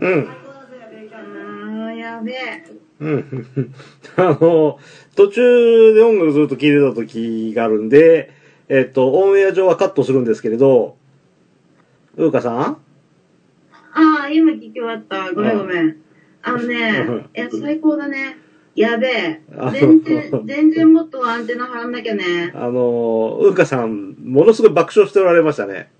うん。あー、やべえ。うん。あの、途中で音楽ずっと聴いてた時があるんで、えっと、オンエア上はカットするんですけれど、うーかさん？ああ、今聞き終わった。ごめんごめん。あのね、いや、最高だね。やべえあ。全然、全然もっとアンテナ張らなきゃね。あの、うーかさん、ものすごい爆笑しておられましたね。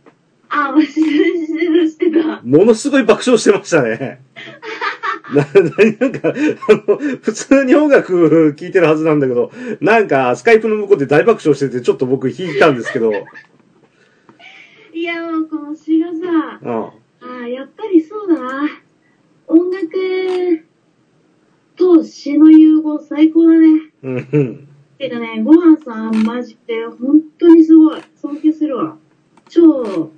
あ、マジでしてるしてた。ものすごい爆笑してましたね。な、な、なんか、あの、普通に音楽聴いてるはずなんだけど、なんか、スカイプの向こうで大爆笑してて、ちょっと僕弾いたんですけど、いや、もうこの詩がさ、うん。ああ、やっぱりそうだな。音楽と詩の融合最高だね。うん、うん。けどね、ごはんさんマジで本当にすごい。尊敬するわ。超。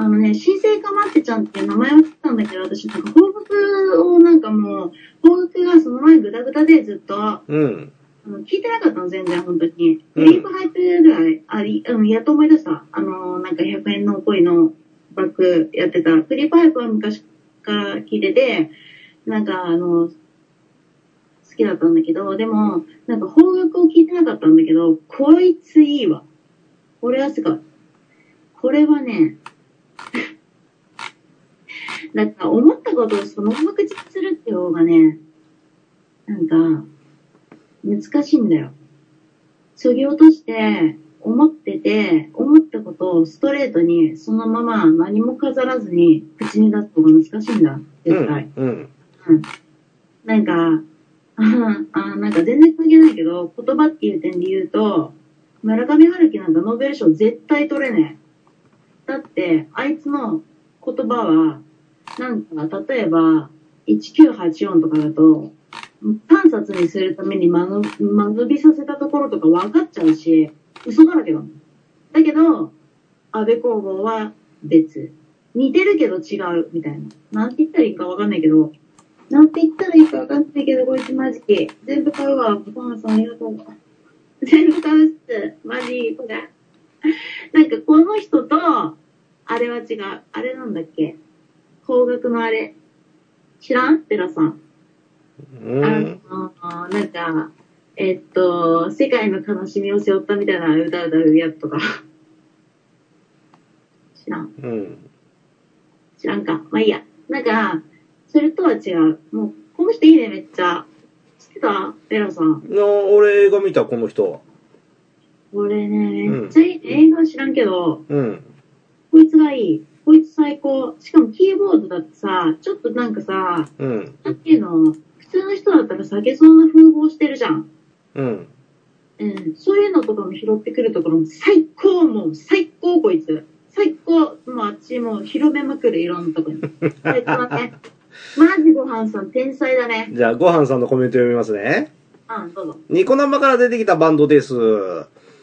あのね、新生かまってちゃんって名前を聞いたんだけど、私なんか邦楽をなんかもう、邦楽がその前グダグダでずっと、あうん。の聞いてなかったの、全然、本当に。うんクリープハイプぐらいあり、うん、やっと思い出した。あの、なんか100円の恋のバッグやってた。クリープハイプは昔から聞いてて、なんかあの、好きだったんだけど、でも、なんか邦楽を聞いてなかったんだけど、こいついいわ。これはすごい。これはね、なんか思ったことをそのまま口にするって方がね、なんか、難しいんだよ。そぎ落として、思ってて、思ったことをストレートに、そのまま何も飾らずに口に出す方が難しいんだ。う絶対。ん。うん。うん。なんか、ああなんか全然関係ないけど、言葉っていう点で言うと、村上春樹なんかノーベル賞絶対取れねえ。だって、あいつの言葉は、なんか、例えば、1984とかだと、3冊にするために間の間延びさせたところとか分かっちゃうし、嘘だらけだもん。だけど、安倍公房は別。似てるけど違う、みたいな。なんて言ったらいいか分かんないけど、なんて言ったらいいか分かんないけど、こいつマジで。全部買うわ。ごはんさんありがとう。全部買うっす。マジ、これ。なんかこの人と、あれは違う。あれなんだっけ？方角のあれ。知らん？テラさん。うん。あの、なんか、えっと、世界の悲しみを背負ったみたいな歌歌うやつとか。知らん。うん。知らんか。まあいいや。なんか、それとは違う。もう、この人いいね、めっちゃ。知ってた？ベラさん。の、俺映画見た、この人。俺ね、めっちゃいい、映画は知らんけど、うん。こいつがいい。こいつ最高。しかもキーボードだってさ、ちょっとなんかさ、うん。なんていうの、普通の人だったら避けそうな風貌してるじゃん。うん。うん、そういうのとかも拾ってくるところも最高もう最高こいつ。最高もうあっちもう広めまくるいろんなとこに。最高だね。マジごはんさん天才だね。じゃあ、ごはんさんのコメント読みますね。うん、どうぞ。ニコ生から出てきたバンドです。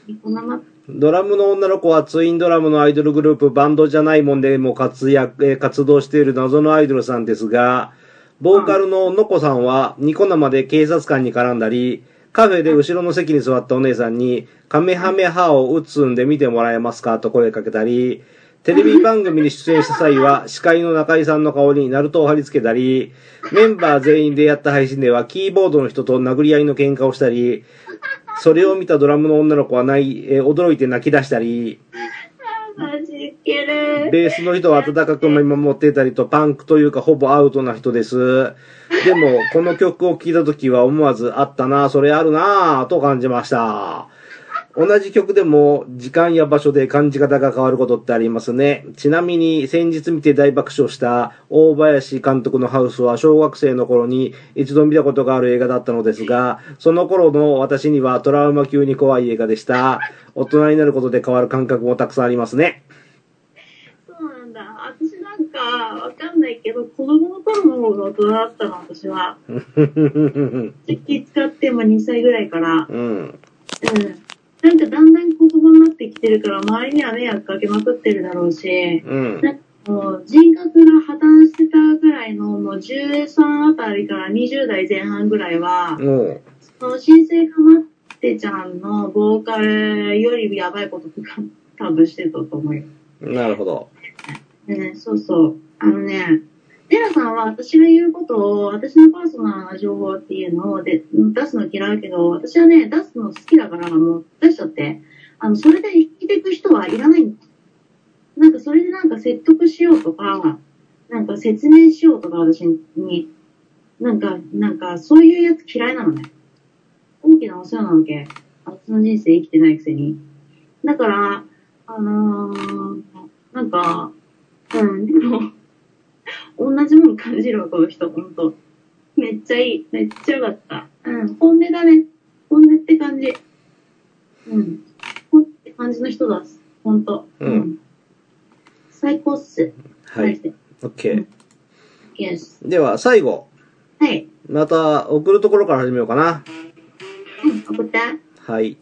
ニコ生？ドラムの女の子はツインドラムのアイドルグループバンドじゃないもんでも活躍、活動している謎のアイドルさんですが、ボーカルののこさんはニコ生で警察官に絡んだり、カフェで後ろの席に座ったお姉さんにカメハメハを打つんで見てもらえますかと声かけたり、テレビ番組に出演した際は司会の中井さんの顔にナルトを貼り付けたり、メンバー全員でやった配信ではキーボードの人と殴り合いの喧嘩をしたり、それを見たドラムの女の子はない、えー驚いて泣き出したり、マジウケる。ベースの人は温かく見守っていたりと、パンクというかほぼアウトな人です。でも、この曲を聴いた時は思わず、あったなそれあるなと感じました。同じ曲でも、時間や場所で感じ方が変わることってありますね。ちなみに、先日見て大爆笑した、大林監督のハウスは、小学生の頃に一度見たことがある映画だったのですが、その頃の私にはトラウマ級に怖い映画でした。大人になることで変わる感覚もたくさんありますね。そうなんだ。私なんか、わかんないけど、子供の頃の方が大人だったの、私は。気使っても2歳ぐらいから。うん。うん。なんかだんだん子供になってきてるから、周りには迷惑かけまくってるだろうし、うん。なんかもう人格が破綻してたぐらいの、もう13あたりから20代前半ぐらいは、もう、その新生かまってちゃんのボーカルよりやばいこととか多分してたと思うよ。なるほど。でね、そうそう。あのね、ラさんは私が言うことを、私のパーソナルな情報っていうのをで出すの嫌うけど、私はね、出すの好きだから、もう出しちゃって。あの、それで生きていく人はいらないんだ。なんかそれでなんか説得しようとか、なんか説明しようとか、私に。なんか、なんか、そういうやつ嫌いなのね。大きなお世話なわけ。私の人生生きてないくせに。だから、あのー、なんか、うん、でも、同じもん感じるわ、この人、ほんと。めっちゃいい。めっちゃよかった。うん、本音だね。本音って感じ。うん。本音って感じの人だ。ほんと。うん最高っす。はい。マジで。OK。Yes。では、最後。はい。また、送るところから始めようかな。うん、送って。はい。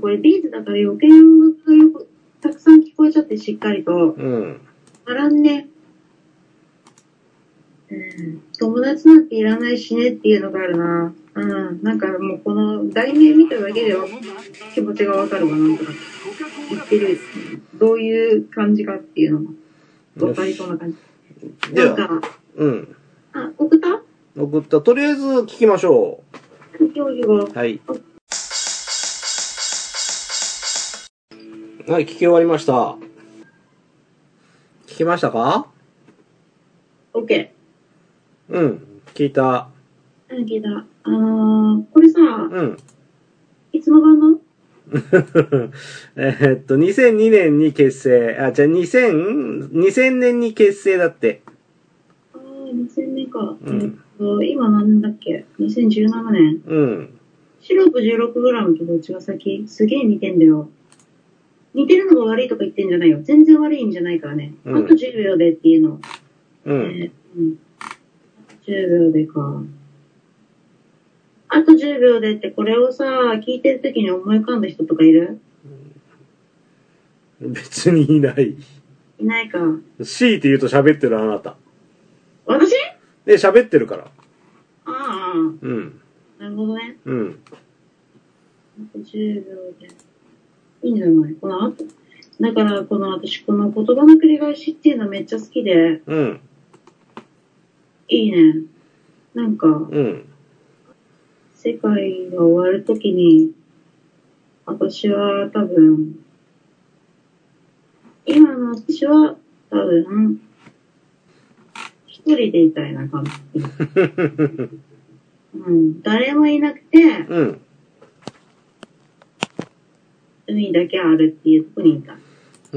これビーズだから余計な音楽がよく、たくさん聞こえちゃってしっかりと。うん。あらんね。うん。友達なんていらないしねっていうのがあるな。うん。なんかもうこの題名見ただけで気持ちがわかるわ、なんとか。言ってる。どういう感じかっていうのも。わかりそうな感じ。では、なんか、うん。あ、送った？送った。とりあえず聞きましょ競技がう。はい。はい、聞き終わりました。聞きましたか？OK。うん。聞いた。うん、聞いた。あのー、これさ、うん。いつの版の えーっと、2002年に結成。あ、じゃあ2000、2000年に結成だって。ああ、2000年か。うんえっと、今何だっけ ?2017 年。うん。シロップ 16g とどっちが先？すげえ似てんだよ。似てるのが悪いとか言ってんじゃないよ。全然悪いんじゃないからね。うんあと10秒でっていうの。うん。えーうん。10秒でか。あと10秒でってこれをさ、聞いてる時に思い浮かんだ人とかいる？別にいない。いないか。C って言うと喋ってるあなた。私？で、喋ってるから。ああ、うん。なるほどね。うん。あと10秒で。いいんじゃない？この後？だから、この私、この言葉の繰り返しっていうのめっちゃ好きで、うん。いいね。なんか、うん。世界が終わるときに、私は多分、今の私は多分、一人でいたいな感じ。うん、誰もいなくて、うん。海だけあるっていうとこにいた。う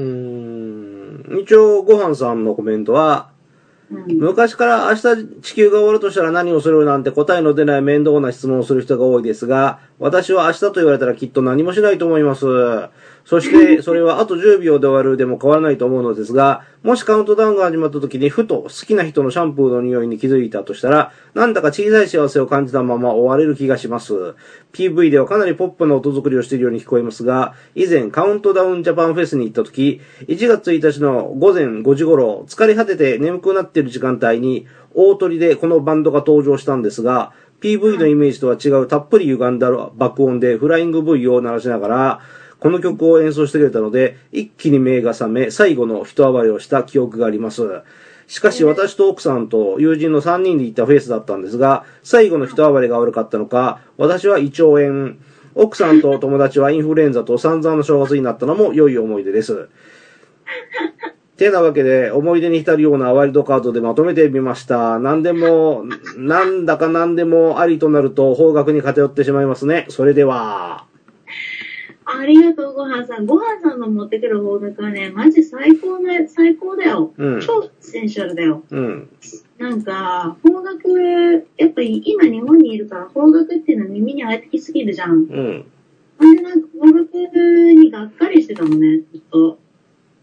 ーん。一応、ごはんさんのコメントは、うん、昔から明日地球が終わるとしたら何をするなんて答えの出ない面倒な質問をする人が多いですが、私は明日と言われたらきっと何もしないと思います。そして、それはあと10秒で終わるでも変わらないと思うのですが、もしカウントダウンが始まった時にふと好きな人のシャンプーの匂いに気づいたとしたら、なんだか小さい幸せを感じたまま終われる気がします。PV ではかなりポップな音作りをしているように聞こえますが、以前カウントダウンジャパンフェスに行った時、1月1日の午前5時頃、疲れ果てて眠くなっている時間帯に、大鳥でこのバンドが登場したんですが、PV のイメージとは違うたっぷり歪んだ爆音でフライング V を鳴らしながら、この曲を演奏してくれたので、一気に目が覚め、最後の一暴れをした記憶があります。しかし私と奥さんと友人の3人で行ったフェスだったんですが、最後の一暴れが悪かったのか、私は胃腸炎、奥さんと友達はインフルエンザと散々な正月になったのも良い思い出です。てなわけで、思い出に浸るようなワイルドカードでまとめてみました。何でも、なんだか何でもありとなると方角に偏ってしまいますね。それでは。ありがとう、ごはんさん。ごはんさんの持ってくる方角はね、マジ最高ね、最高だよ。うん超センシャルだよ。うん。なんか、方角、やっぱり今日本にいるから方角っていうのは耳に入ってきすぎるじゃん。うん。ほんでなんか方角にがっかりしてたのね、ずっと。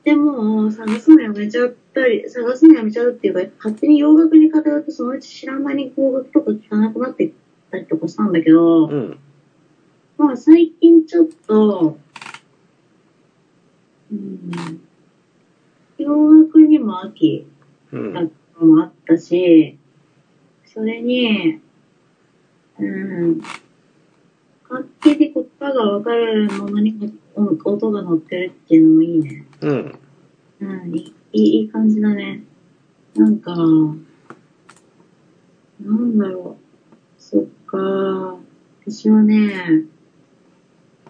でも、探すのやめちゃったり、探すのやめちゃうっていうか、勝手に洋楽に偏ってそのうち知らん間に方角とか聞かなくなってったりとかしたんだけど、うん。まあ最近ちょっと、うん、洋楽にも秋うん。だったのもあったし、それに、うん、はっきり言葉がわかるものに音音が乗ってるっていうのもいいね。うん。うん、いいいいい感じだね。なんか、なんだろう。そっか。私はね、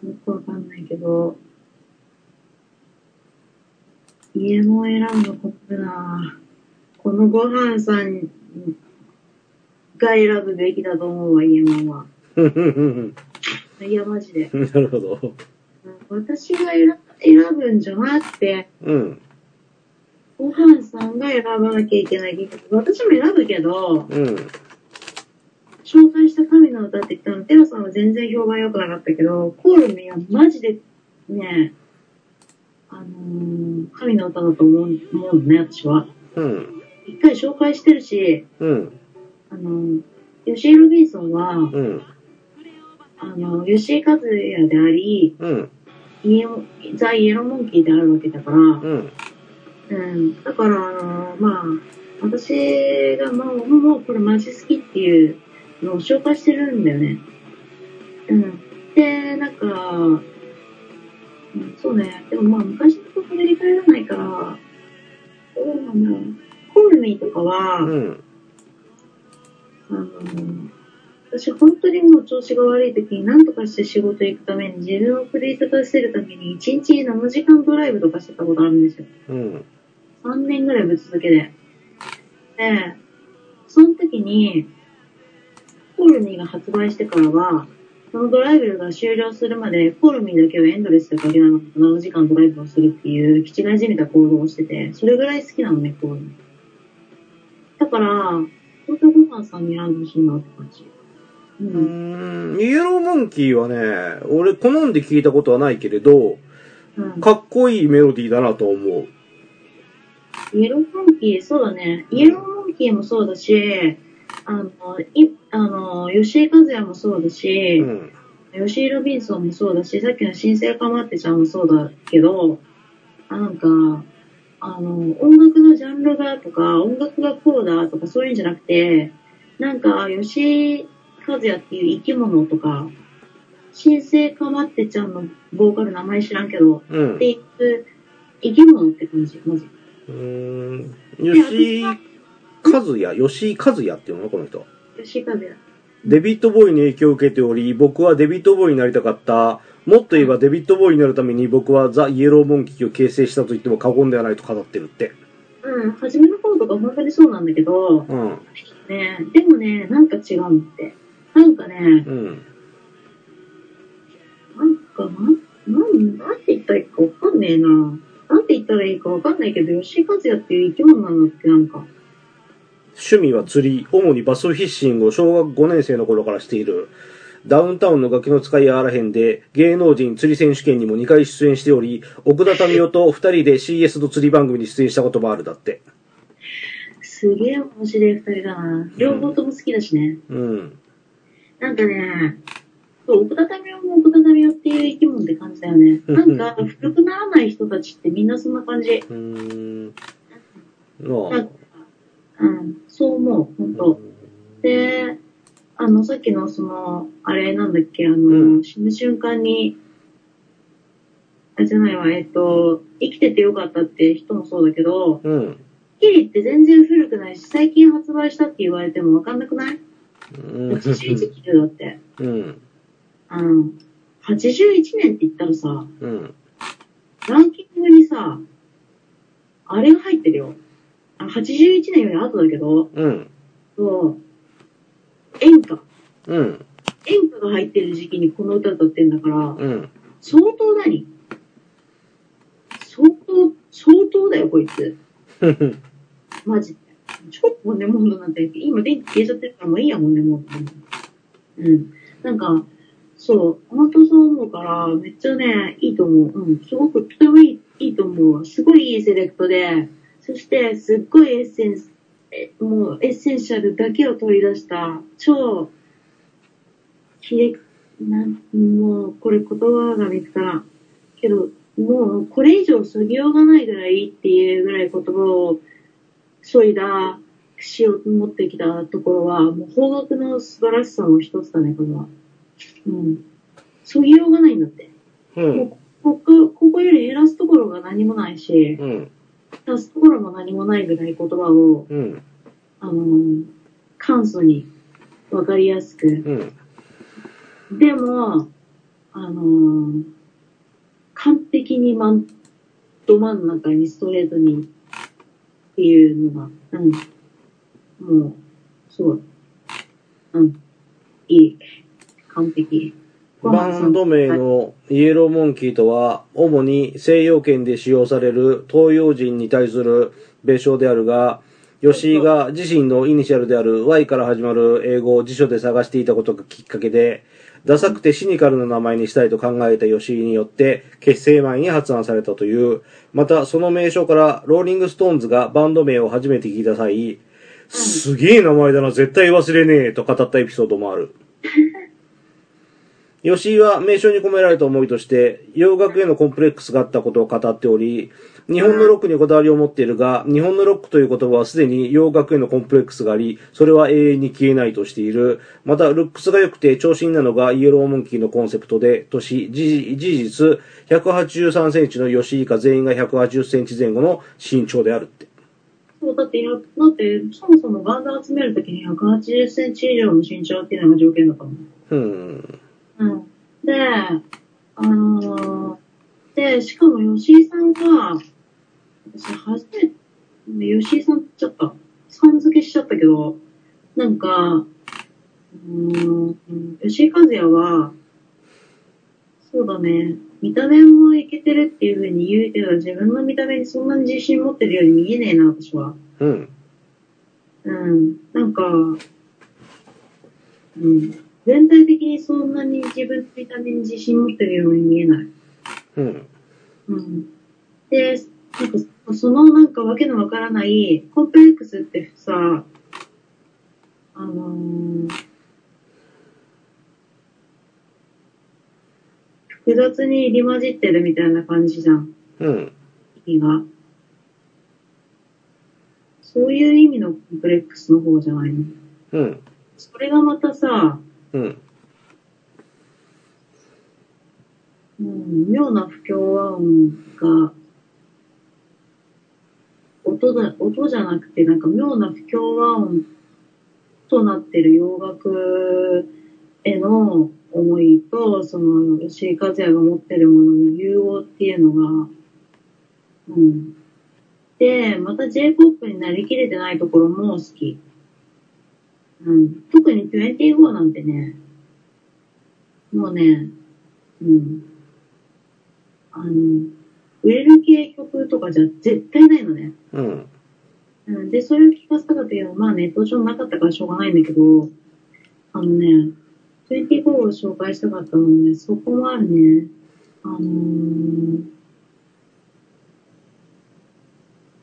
よくわかんないけど、家も選ぶの困るなこのご飯さんが選ぶべきだと思うわ、家もんは。いや、マジで。なるほど。私が選選ぶんじゃなくて、うん。ご飯さんが選ばなきゃいけない私も選ぶけど、うん。紹介した神の歌って言ったの、テロさんは全然評判良くなかったけど、コールミはマジでね、あのー神の歌だと思う思うのね、私は。うん。一回紹介してるし、うん。あのー吉井ロビンソンは、うん。あの、吉井和也であり、うん。イエモザ・イエローモンキーであるわけだから、うん。うん。だから、あのーまあ、私が、まあ、もうこれマジ好きっていうのを紹介してるんだよね。うん。で、なんか、うん、そうね。でもまあ、昔のこと振り返らないから、どうなんだろう。コールミーとかは、うん。あのー私本当にもう調子が悪い時に何とかして仕事行くために自分を奮い立たせるために1日7時間ドライブとかしてたことあるんですよ。うん。3年ぐらいぶっ続けで。で、その時に、コールミーが発売してからは、そのドライブが終了するまで、コールミーだけをエンドレスでかけながら7時間ドライブをするっていう、気違いじみた行動をしてて、それぐらい好きなのね、コールミー。だから、本当ご飯さんに選んでほしいなって感じ。う。うんん。イエローモンキーはね、俺好んで聞いたことはないけれど、うん。かっこいいメロディーだなと思う。イエローモンキー、そうだね。イエローモンキーもそうだし、あの、い、あの、吉井和也もそうだし、うん。吉井ロビンソンもそうだし、さっきの新生かまってちゃんもそうだけど、あなんか、あの、音楽のジャンルがとか、音楽がこうだとかそういうんじゃなくて、なんか、吉井和也っていう生き物とか、新生かまってちゃんのボーカル名前知らんけど、うんっていう生き物って感じ、マジ。うーん。吉井和也、吉井和也っていうの？この人。吉井和也。デビッド・ボーイに影響を受けており、僕はデビッド・ボーイになりたかった。もっと言えばデビッド・ボーイになるために僕はザ・イエロー・モンキーを形成したと言っても過言ではないと語ってるって。うん、初めの頃とか本当にそうなんだけど、うん。ね、でもね、なんか違うんだって。なんかね、うん。なんか、なん、なん、なんて言ったらいいかわかんねえな。なんて言ったらいいかわかんないけど、吉井和也っていう生き物なんだって、なんか。趣味は釣り、主にバスフィッシングを小学5年生の頃からしている。ダウンタウンのガキの使いやあらへんで、芸能人釣り選手権にも2回出演しており、奥田民生と2人で CS の釣り番組に出演したこともあるだって。すげえ面白い二人だな。両方とも好きだしね。うん。なんかね、そう、奥田民生も奥田民生っていう生き物って感じだよね。なんか、古くならない人たちってみんなそんな感じ。うーん。まなんかうん、そう思う、本当で、あの、さっきのその、あれなんだっけ、あの、うん死ぬ瞬間に、あれじゃないわ、えっと、生きててよかったって人もそうだけど、あ。うん。キリって全然古くないし、最近発売したって言われてもわかんなくない？うん。?81 だって。うん。うん。81年って言ったらさ、うん。ランキングにさ、あれが入ってるよ。あ81年より後だけど、うん。そう、演歌。うん。演歌が入ってる時期にこの歌歌ってんだから、うん。相当何？相当、相当だよ、こいつ。マジで。超モネモンドなんて、今電気消えちゃってるからもういいや、モネモンド。うん。なんか、そう、本当そう思うから、めっちゃね、いいと思う。うん、すごくとてもいい、いいと思う。すごいいいセレクトで、そして、すっごいエッセンス、えもうエッセンシャルだけを取り出した、超、きれ、なん、もう、これ言葉が見つからん。けど、もう、これ以上そぎようがないぐらいっていうぐらい言葉を、そいだ、しようと思ってきたところは、もう邦楽の素晴らしさの一つだね、これは。うん。そぎようがないんだって。うん。ここ、ここより減らすところが何もないし、うん。足すところも何もないぐらい言葉を、うん。あのー簡素にわかりやすく。うん。でも、あのー完璧に真ん、ど真ん中にストレートにっていうのが、うん。もう、すごい。うん。いい。完璧。バンド名のイエローモンキーとは、主に西洋圏で使用される東洋人に対する別称であるが、吉井が自身のイニシャルである Y から始まる英語を辞書で探していたことがきっかけで、ダサくてシニカルな名前にしたいと考えた吉井によって結成前に発案されたという、またその名称からローリングストーンズがバンド名を初めて聞いた際、すげえ名前だな、絶対忘れねえと語ったエピソードもある。吉井は名称に込められた思いとして、洋楽へのコンプレックスがあったことを語っており、日本のロックにこだわりを持っているが、日本のロックという言葉はすでに洋楽へのコンプレックスがあり、それは永遠に消えないとしている。また、ルックスが良くて長身なのがイエローモンキーのコンセプトで、年、事事実、183センチの吉井以下全員が180センチ前後の身長であるって。そう、だって、だって、そもそもバンド集めるときに180センチ以上の身長っていうのが条件だったもん。うん。うん。で、あのー、で、しかも吉井さんが、私初めて、吉井さんちゃった。さん付けしちゃったけど、なんか、うーん、吉井和也は、そうだね、見た目もいけてるっていう風に言うけど、自分の見た目にそんなに自信持ってるように見えねえな、私は。うん。うん。なんか、うん。全体的にそんなに自分の見た目に自信持ってるように見えない。うん。うん。で、なんか、そのなんかわけのわからない、コンプレックスってさ、あのー複雑に入り混じってるみたいな感じじゃん、うん。意味が。そういう意味のコンプレックスの方じゃないの？うん。それがまたさ、うん。うん、妙な不協和音が、音だ、音じゃなくて、なんか妙な不協和音となってる洋楽への思いと、その、吉井和也が持ってるものの融合っていうのが、うん。で、また J-POP になりきれてないところも好き。うん。特に24なんてね、もうね、うん。あの、売れる系曲とかじゃ絶対ないのね。うん。うん、で、それを聞かせたかったけど、まあネット上なかったからしょうがないんだけど、あのね、24を紹介したかったのね、そこもあるね。あのー、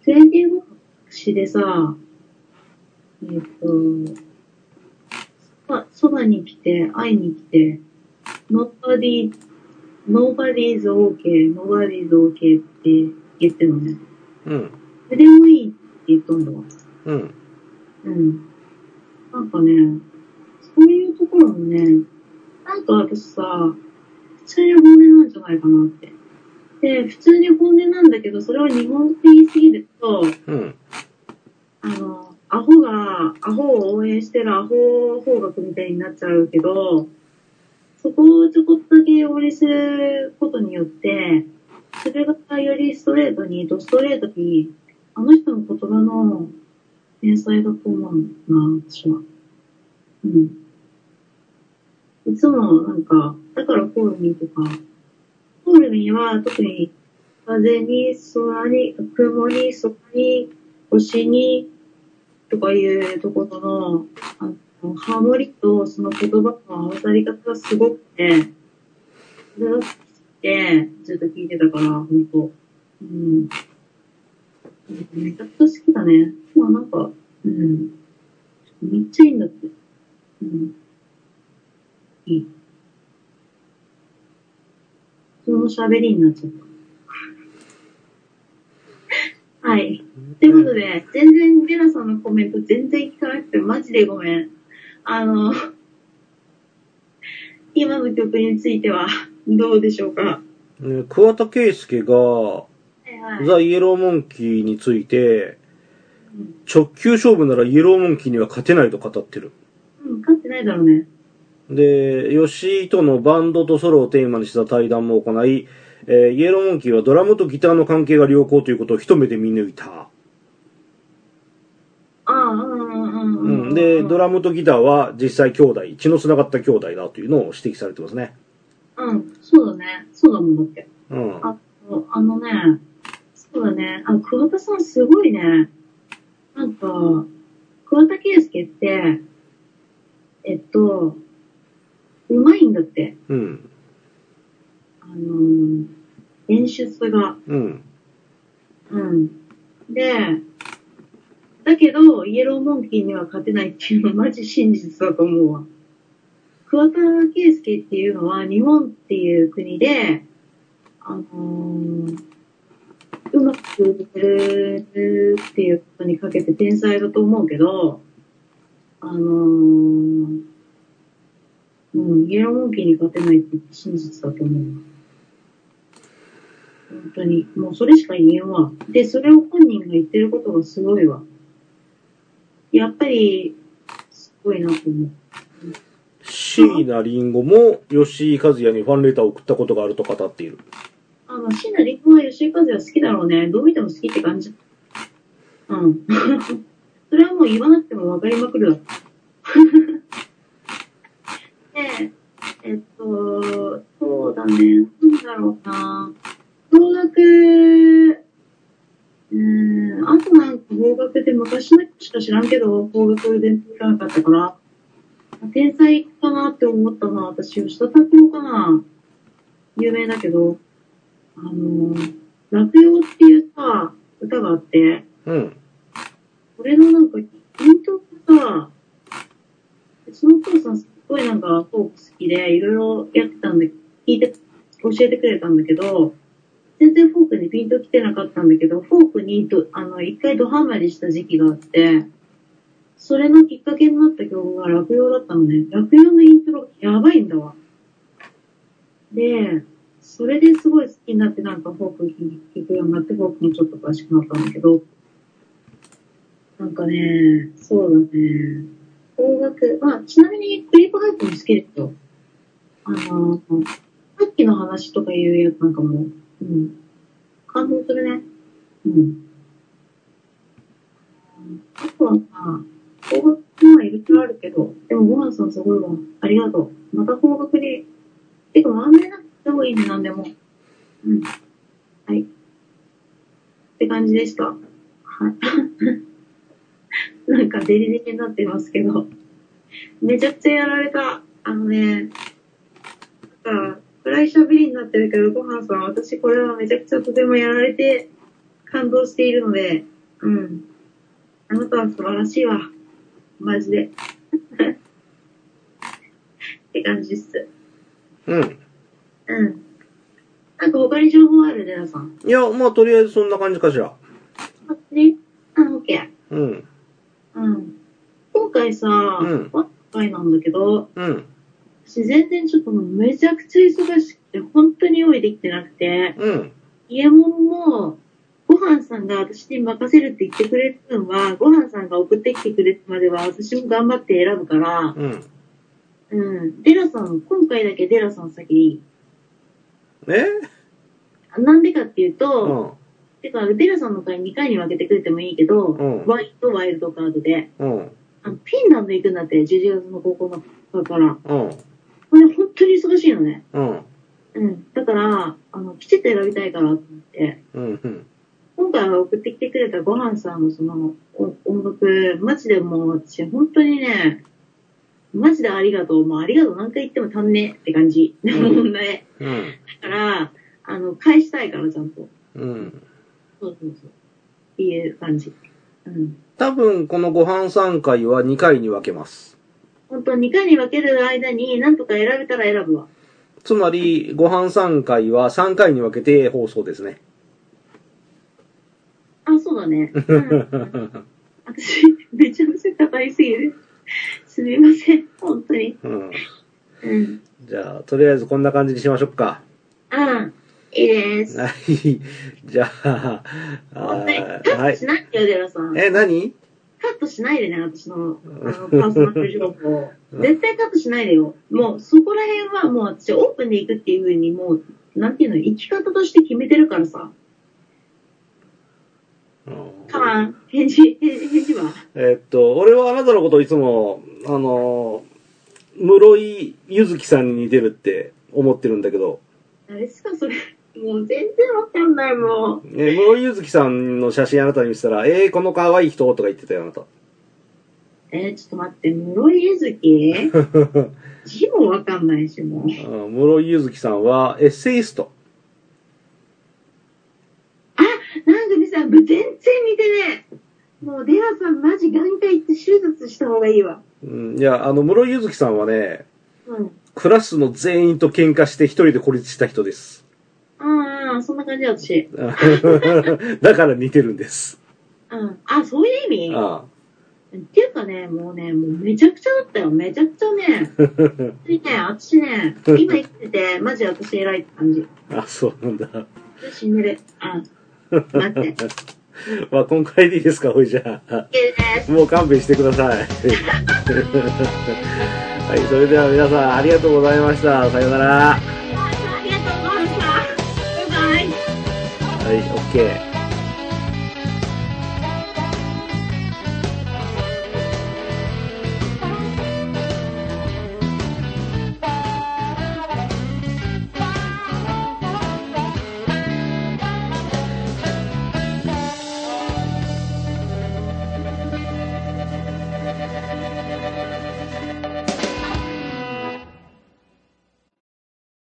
24詩でさ、えっ、と、そそばに来て、会いに来て、nobody, nobody's okay, nobody's okay って言ってるのね。うん。それでもいいって言ったんだわ。うん。うん。なんかね、そういうところもね、なんか私さ、普通に本音なんじゃないかなって。で、普通に本音なんだけど、それを日本語で言いすぎると、うん。アホが、アホを応援してるアホ方角みたいになっちゃうけど、そこをちょこっとだけ応援することによって、それがよりストレートに、ドストレートに、あの人の言葉の天才だと思うな、私は。うん。いつもなんか、だからコールミーとか、コールミーは特に風に、空に、雲に、空に、星に、とかいうところの、あの、ハモリとその言葉の合わさり方がすごくて、それが好きで、ずっと聞いてたから、ほんと。うん。めちゃくちゃ好きだね。まあなんか、うん。めっちゃいいんだって。うん。いい。その喋りになっちゃった。はい。ということで、全然、ベラさんのコメント全然聞かなくて、マジでごめん。あの、今の曲についてはどうでしょうか？ね桑田佳祐が、はいはい。ザ・イエローモンキーについて、うん直球勝負ならイエローモンキーには勝てないと語ってる。うん、勝ってないだろうね。で、吉井とのバンドとソロをテーマにした対談も行い、えーイエローモンキーはドラムとギターの関係が良好ということを一目で見抜いた。ああ、うんうんうんううん。ん、で、ドラムとギターは実際兄弟、血の繋がった兄弟だというのを指摘されてますね。うん、そうだね。そうだもんだって。うん。ああのね、そうだね。あ、桑田さんすごいね。なんか、桑田佳祐って、えっと、うまいんだって。うん。あのー演出が。うん。うん。で、だけど、イエローモンキーには勝てないっていうのはマジ真実だと思うわ。桑田佳祐っていうのは日本っていう国で、あのーうまくやるっていうことにかけて天才だと思うけど、あのーうん、イエローモンキーに勝てないって真実だと思うわ。本当に。もうそれしか言えんわ。で、それを本人が言ってることがすごいわ。やっぱり、すごいなと思う。椎名林檎も吉井和也にファンレターを送ったことがあると語っている。あの、椎名林檎は吉井和也好きだろうね。どう見ても好きって感じ。うん。それはもう言わなくても分かりまくるわ。で、えっと、そうだね。なんだろうな。邦楽、うーん、あとなんか邦楽で昔の人しか知らんけど、邦楽全然知らなかったから、天才かなって思ったのは私、吉田拓郎かな。有名だけど、あの、落葉っていうさ、歌があって、うん。これのなんか、イントがさ、うちのお父さんすっごいなんかフォーク好きで、いろいろやってたんで、聞いて、教えてくれたんだけど、全然フォークにピンと来てなかったんだけど、フォークにど、あの、一回ドハマりした時期があって、それのきっかけになった曲が落葉だったのね。落葉のイントロやばいんだわ。で、それですごい好きになってなんかフォーク聴くようになって、フォークもちょっと詳しくなったんだけど、なんかね、そうだね。邦楽、まあ、ちなみにクリープハイプも好きですよ。あの、さっきの話とかいうやつなんかも、うん。感動するね。うん。あとはさ、邦楽もいろいろあるけど、でもごはんさんすごいわ。ありがとう。また邦楽に、てか、まんべんなくした方がいいね、なんでも。うん。はい。って感じでした。はい。なんかデリデリになってますけど、めちゃくちゃやられた。あのね、なんか、暗い喋りになってるけど、ごはんさん、私これはめちゃくちゃとてもやられて感動しているので、うん。あなたは素晴らしいわ。マジで。って感じです。うん。うん。なんか他に情報あるデラさん？いや、まあ、とりあえずそんな感じかしら。あ、ね。あ、オッケー。うん。うん。今回さ、ん今回なんだけど、うん。私全然ちょっともうめちゃくちゃ忙しくて、本当に用意できてなくて、うん。家もんも、ごはんさんが私に任せるって言ってくれた分は、ごはんさんが送ってきてくれるまでは私も頑張って選ぶから、うん。うん。デラさん、今回だけデラさん先でいい。えなんでかっていううと、ん。てか、デラさんの回2回に分けてくれてもいいけど、うんワイとワイルドカードで、うん。あのフィンランド行くんだって、11月の9日から。うん。これ本当に忙しいのね。うん。うん。だから、あの、きちっと選びたいからと思って、うん。うん。今回は送ってきてくれたごはんさんのそのお音楽、マジでもう私、本当にね、マジでありがとう。もうありがとう何回言っても足んねえって感じ。ん 問題。うん。だから、あの、返したいからちゃんと。うん。そうそうそう。っていう感じ。うん。多分、このご飯3回は2回に分けます。本当2回に分ける間に何とか選べたら選ぶわ。つまり、ご飯3回は3回に分けて放送ですね。あ、そうだね。うん、私、めちゃめちゃ語りすぎる。すみません。本当に。うん。うん。じゃあ、とりあえずこんな感じにしましょうか。ああ、いいです。はい。じゃあ、あはい。え、何？カットしないでね、私の、あの、パーソナル情報。絶対カットしないでよ。もう、そこら辺はもう私オープンで行くっていう風にもう、なんていうの、生き方として決めてるからさ。かまん、返事、返 返事は？えっと、俺はあなたのことをいつも、あの、室井ゆずきさんに似てるって思ってるんだけど、誰ですか、それ。もう全然わかんない、もう。え室井ゆずきさんの写真あなたに見せたら、えー、この可愛い人とか言ってたよ、あなた。えー、ちょっと待って、室井ゆずき字もわかんないし、もう。うん室井ゆずきさんはエッセイスト。なんかみさん、全然似てねえ。もう、デラさん、マジ眼科行って手術した方がいいわ。うん、いや、あの、室井ゆずきさんはね、うん。クラスの全員と喧嘩して一人で孤立した人です。そんな感じだ、私。だから似てるんです。うん。あ、そういう意味？あっていうかね、もうね、もうめちゃくちゃだったよ。めちゃくちゃね。本当にね、私ね、今生きてて、マジ私偉いって感じ。あ、そうなんだ。死んでる。あ、待って。まあ、今回でいいですか、ほいじゃあ。もう勘弁してください。はい、それでは皆さんありがとうございました。さようなら。は